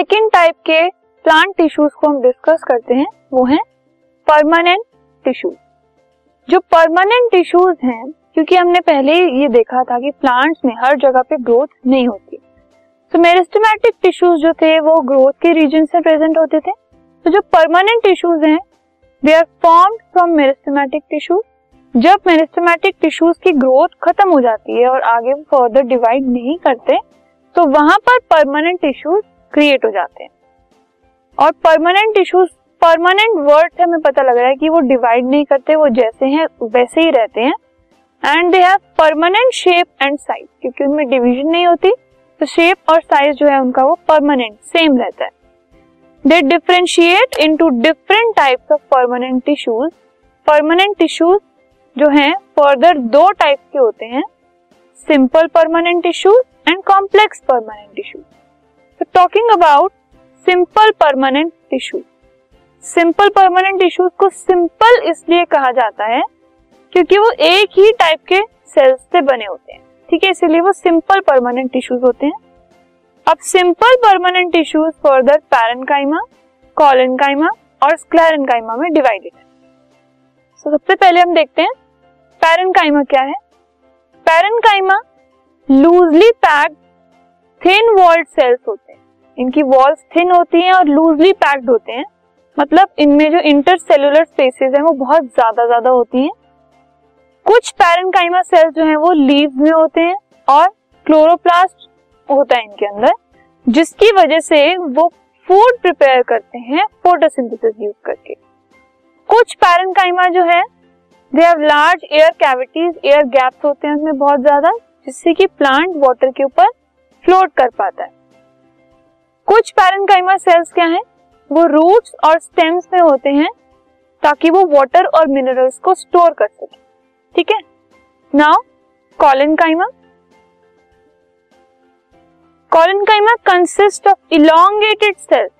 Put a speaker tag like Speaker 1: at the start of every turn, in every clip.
Speaker 1: Second type के plant tissues को हम डिस्कस करते हैं वो है परमानेंट टिश्यूज जो परमानेंट टिश्यूज हैं क्योंकि हमने पहले ये देखा था कि प्लांट्स में हर जगह पे ग्रोथ नहीं होती तो मेरिस्टमेटिक टिश्यूज जो थे वो ग्रोथ के रीजन से प्रेजेंट होते थे तो जो परमानेंट टिश्यूज हैं they are form from meristematic tissues जब मेरिस्टमेटिक टिश्यूज की ग्रोथ खत्म हो जाती है और आगे फर्दर डिवाइड नहीं करते तो वहां पर परमानेंट टिश्यूज क्रिएट हो जाते हैं और परमानेंट टिश्यूज परमानेंट वर्ड से हमें पता लग रहा है कि वो डिवाइड नहीं करते वो जैसे हैं वैसे ही रहते हैं and they have permanent shape and size क्योंकि उनमें डिविजन नहीं होती तो शेप और साइज जो है उनका वो परमानेंट सेम रहता है they differentiate to different types of permanent tissues permanent tissues जो है फर्दर दो टाइप के होते हैं simple permanent tissues and complex permanent tissues talking about simple permanent tissue simple permanent tissues को सिंपल इसलिए कहा जाता है क्योंकि वो एक ही टाइप के सेल्स से बने होते हैं ठीक है इसीलिए वो सिंपल परमानेंट टिश्यूज होते हैं अब simple permanent tissues further parenchyma collenchyma और स्क्लेरनकाइमा में डिवाइडेड है सो so, सबसे पहले हम देखते हैं पैरनकाइमा क्या है parenchyma loosely packed thin walled cells होते हैं इनकी वॉल्स थिन होती हैं और लूजली पैक्ड होते हैं मतलब इनमें जो इंटरसेलुलर स्पेसेस हैं वो बहुत ज्यादा ज्यादा होती हैं कुछ पैरेंकाइमा सेल्स जो हैं वो लीव में होते हैं और क्लोरोप्लास्ट होता है इनके अंदर जिसकी वजह से वो फूड प्रिपेयर करते हैं फोटोसिंथेसिस यूज करके कुछ पैरेंकाइमा जो है they have large air cavities air gaps होते हैं उसमें बहुत ज्यादा जिससे कि प्लांट वाटर के ऊपर फ्लोट कर पाता है कुछ पैरनकाइमा सेल्स क्या है वो रूट्स और स्टेम्स में होते हैं ताकि वो वाटर और मिनरल्स को स्टोर कर सके ठीक है now collenchyma collenchyma consist of elongated cells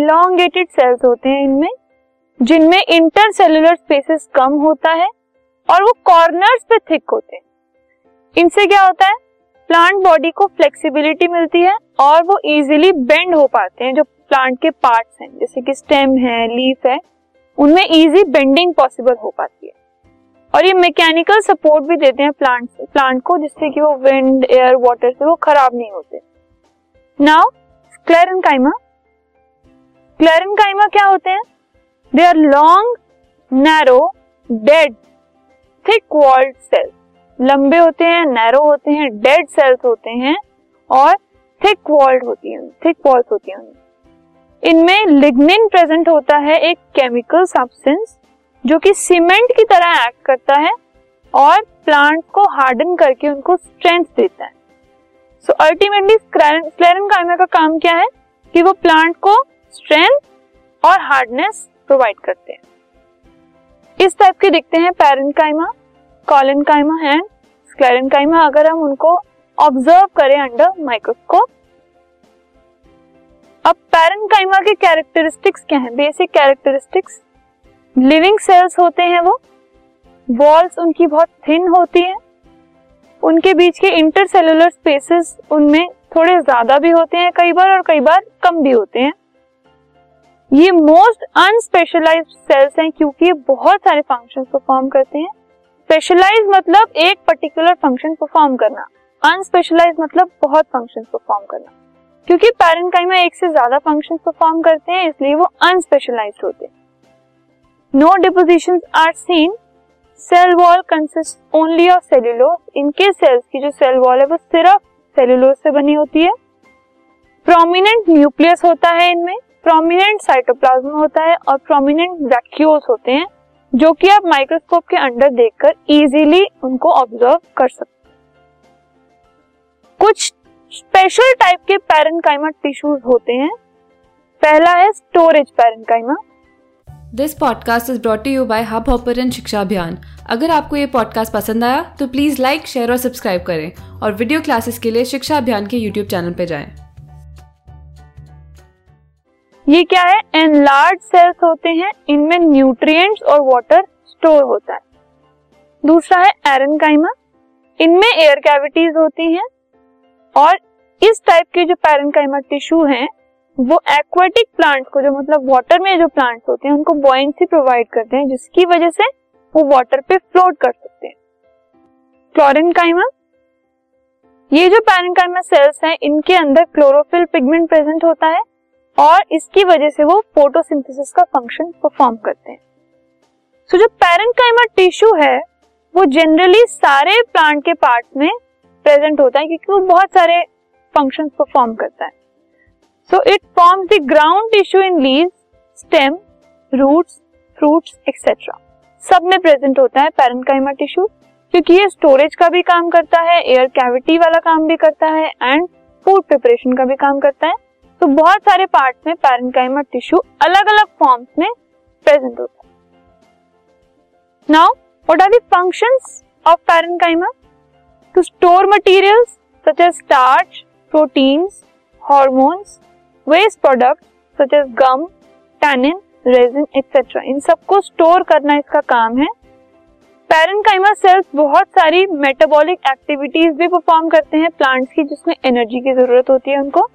Speaker 1: elongated cells होते हैं इनमें जिनमें इंटरसेलुलर स्पेसेस कम होता है और वो कॉर्नर्स पे थिक होते हैं इनसे क्या होता है प्लांट बॉडी को फ्लेक्सिबिलिटी मिलती है और वो इजीली बेंड हो पाते हैं जो प्लांट के पार्ट्स हैं जैसे कि स्टेम है लीफ है उनमें इजी बेंडिंग पॉसिबल हो पाती है और ये मैकेनिकल सपोर्ट भी देते हैं प्लांट प्लांट को जिससे कि वो विंड एयर वाटर से वो खराब नहीं होते नाउ क्लेरनकाइमा क्लेरनकाइमा क्या होते हैं they are long narrow dead thick walled cells लंबे होते हैं नैरो होते हैं डेड सेल्स होते हैं और थिक वॉल्ड होती हैं थिक वॉल्स होती हैं इनमें लिग्निन प्रेजेंट होता है एक केमिकल सब्सटेंस जो कि सीमेंट की तरह एक्ट करता है और प्लांट को हार्डन करके उनको स्ट्रेंथ देता है सो अल्टीमेटली स्क्लेरन काइमा का काम क्या है कि वो प्लांट को स्ट्रेंथ और हार्डनेस प्रोवाइड करते हैं इस टाइप के दिखते हैं parenchyma collenchyma scleren sclerenchyma अगर हम उनको ऑब्जर्व करें अंडर माइक्रोस्कोप अब पैरनकाइमा के कैरेक्टरिस्टिक्स क्या हैं बेसिक कैरेक्टरिस्टिक्स लिविंग सेल्स होते हैं वो वॉल्स उनकी बहुत थिन होती हैं उनके बीच के इंटरसेलुलर स्पेसेस उनमें थोड़े ज्यादा भी होते हैं कई बार और कई बार कम भी होते हैं ये मोस्ट अनस्पेशलाइज्ड सेल्स हैं क्योंकि ये बहुत सारे फंक्शंस परफॉर्म करते हैं स्पेशलाइज मतलब एक पर्टिकुलर फंक्शन परफॉर्म करना अनस्पेशलाइज मतलब बहुत फंक्शन परफॉर्म करना क्योंकि पैरेंकाइमा एक से ज्यादा फंक्शन परफॉर्म करते हैं इसलिए वो अनस्पेशलाइज होते हैं no deposition are seen cell wall consist only of cellulose इनके सेल्स की जो सेल वॉल है वो सिर्फ सेल्यूलोस से बनी होती है प्रोमिनेंट न्यूक्लियस होता है इनमें प्रोमिनेंट साइटोप्लाज्म होता है और प्रोमिनेंट वैक्यूल्स होते हैं जो कि आप माइक्रोस्कोप के अंडर देखकर इजीली उनको ऑब्जर्व कर सकते कुछ स्पेशल टाइप के पैरेंकाइमा टिश्यूज होते हैं पहला है storage parenchyma
Speaker 2: this podcast is brought you by Hubhopper Shiksha Abhiyan अगर आपको ये पॉडकास्ट पसंद आया तो प्लीज़ लाइक शेयर और सब्सक्राइब करें और वीडियो क्लासेस के लिए शिक्षा अभियान के यूट्यूब चैनल पर जाएं।
Speaker 1: ये क्या है एन लार्ज सेल्स होते हैं इनमें न्यूट्रिएंट्स और वाटर स्टोर होता है दूसरा है एरन इनमें एयर कैविटीज होती हैं और इस टाइप के जो पैरनकाइमा टिश्यू हैं वो एक्वेटिक प्लांट्स को जो मतलब वाटर में जो प्लांट्स होते हैं उनको बॉयंसी प्रोवाइड करते हैं जिसकी वजह से वो वाटर पे फ्लोट कर सकते हैं क्लोरिन ये जो पैरनकाइमा सेल्स हैं इनके अंदर क्लोरोफिल पिगमेंट प्रेजेंट होता है और इसकी वजह से वो फोटोसिंथेसिस का फंक्शन परफॉर्म करते हैं सो so, जो पेरेंकाइमा टिश्यू है वो जनरली सारे प्लांट के पार्ट में प्रेजेंट होता है क्योंकि वो बहुत सारे फंक्शन परफॉर्म करता है so it forms the ground tissue in leave stem roots fruits etcetera सब में प्रेजेंट होता है पेरेंकाइमा टिश्यू क्योंकि ये स्टोरेज का भी काम करता है एयर कैविटी वाला काम भी करता है एंड फूड प्रिपरेशन का भी काम करता है तो बहुत सारे पार्ट में पैरेंकाइमा टिश्यू अलग अलग फॉर्म्स में प्रेजेंट होता है now what are the functions of parenchyma to store materials such as starch proteins hormones waste product such as gum tannin resin etcetera इन सबको स्टोर करना इसका काम है पैरेंकाइमा सेल्स बहुत सारी मेटाबॉलिक एक्टिविटीज भी परफॉर्म करते हैं प्लांट्स की जिसमें एनर्जी की जरूरत होती है उनको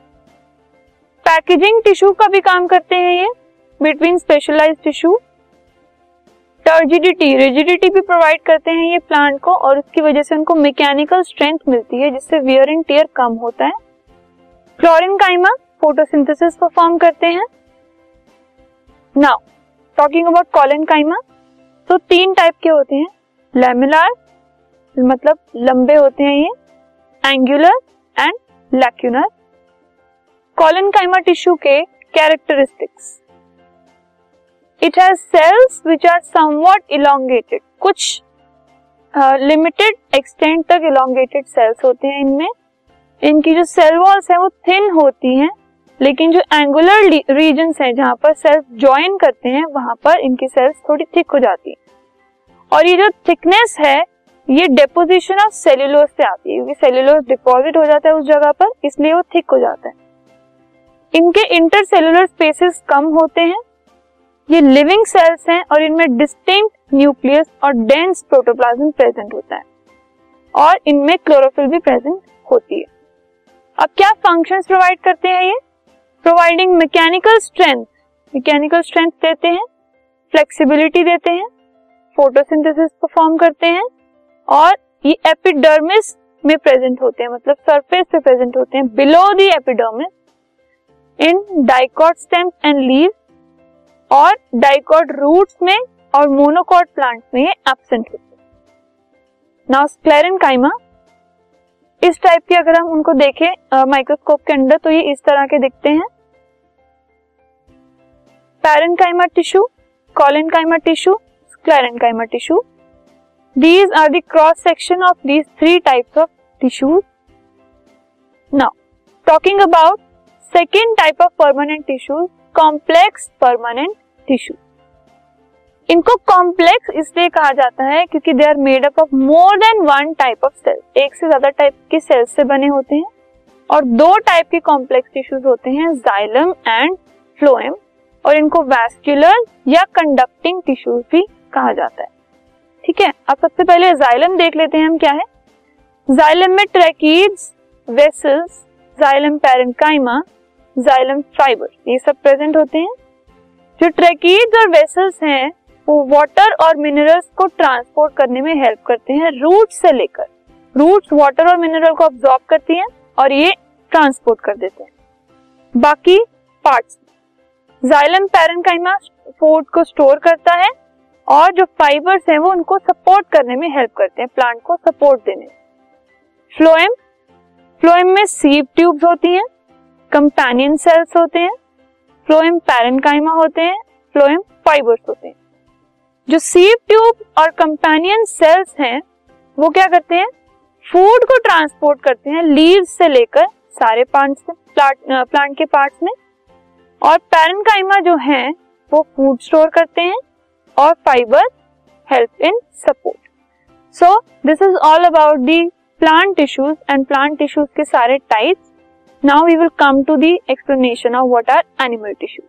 Speaker 1: पैकेजिंग टिश्यू का भी काम करते हैं ये between specialised tissue turgidity rigidity भी प्रोवाइड करते हैं ये प्लांट को और उसकी वजह से उनको मैकेनिकल स्ट्रेंथ मिलती है जिससे वियर एंड टियर कम होता है फ्लोरिन काइमा फोटोसिंथेसिस परफॉर्म करते हैं now talking about collenchyma तो तीन टाइप के होते हैं लेमिलार मतलब लंबे होते हैं ये angular and lacunar collenchyma tissue के characteristics it has cells which are somewhat elongated कुछ लिमिटेड एक्सटेंट तक इलांगेटेड सेल्स होते हैं इनमें इनकी जो सेल वॉल्स है वो थिन होती हैं लेकिन जो एंगुलर रीजन है जहां पर सेल्स ज्वाइन करते हैं वहां पर इनकी सेल्स थोड़ी थिक हो जाती है और ये जो थिकनेस है ये डेपोजिशन ऑफ सेल्यूलोज से आती है क्योंकि सेल्यूलोज डिपॉजिट हो जाता है उस जगह पर इसलिए वो थिक हो जाता है इनके इंटरसेलुलर स्पेसेस कम होते हैं ये लिविंग सेल्स हैं और इनमें डिस्टिंक्ट न्यूक्लियस और डेंस प्रोटोप्लाज्म प्रेजेंट होता है और इनमें क्लोरोफिल भी प्रेजेंट होती है अब क्या फंक्शंस प्रोवाइड करते हैं ये providing mechanical strength mechanical strength देते हैं फ्लेक्सिबिलिटी देते हैं फोटोसिंथेसिस परफॉर्म करते हैं और ये एपिडर्मिस में प्रेजेंट होते हैं मतलब सरफेस पे प्रेजेंट होते हैं below the epidermis in dicot stems and leave और डाइकॉट रूट्स में और मोनोकॉट प्लांट में ये एबसेंट होते हैं नाउ स्क्लेरन काइमा इस टाइप के अगर हम उनको देखें माइक्रोस्कोप के अंदर तो ये इस तरह के दिखते हैं काइमा टिश्यू काइमा tissue काइमा tissue these are the cross section of these three types of tissues now talking about second type of permanent tissue complex permanent tissue इनको कॉम्प्लेक्स इसलिए कहा जाता है क्योंकि they are made up of more than one type of cell एक से ज्यादा type के सेल्स से बने होते हैं और दो टाइप के कॉम्प्लेक्स टिश्यूज होते हैं जाइलम एंड फ्लोएम और इनको वैस्कुलर या कंडक्टिंग टिश्यूज भी कहा जाता है ठीक है अब सबसे पहले जाइलम देख लेते हैं हम क्या है जाइलम में tracheids vessels xylem parenchyma xylem fibre ये सब प्रेजेंट होते हैं जो ट्रेकीड्स और वेसल्स हैं वो वाटर और मिनरल्स को ट्रांसपोर्ट करने में हेल्प करते हैं रूट से लेकर रूट वाटर और मिनरल को ऑब्जॉर्ब करती हैं और ये ट्रांसपोर्ट कर देते हैं बाकी पार्ट्स जाइलम पैरेंकाइमा फूड को स्टोर करता है और जो फाइबर्स हैं वो उनको सपोर्ट करने में हेल्प करते हैं प्लांट को सपोर्ट देने फ्लोएम फ्लोएम में सीव ट्यूब्स होती हैं कंपेनियन सेल्स होते हैं फ्लोएम पैरनकाइमा होते हैं फ्लोएम फाइबर्स होते हैं जो सीप ट्यूब और कंपेनियन सेल्स हैं वो क्या करते हैं फूड को ट्रांसपोर्ट करते हैं लीव से लेकर सारे प्लांट्स प्लांट प्लांट के पार्ट्स में और पैरनकाइमा जो है वो फूड स्टोर करते हैं और fibre help in support so this is all about the plant tissues and plant tissues के सारे types Now we will come to the explanation of what are animal tissues.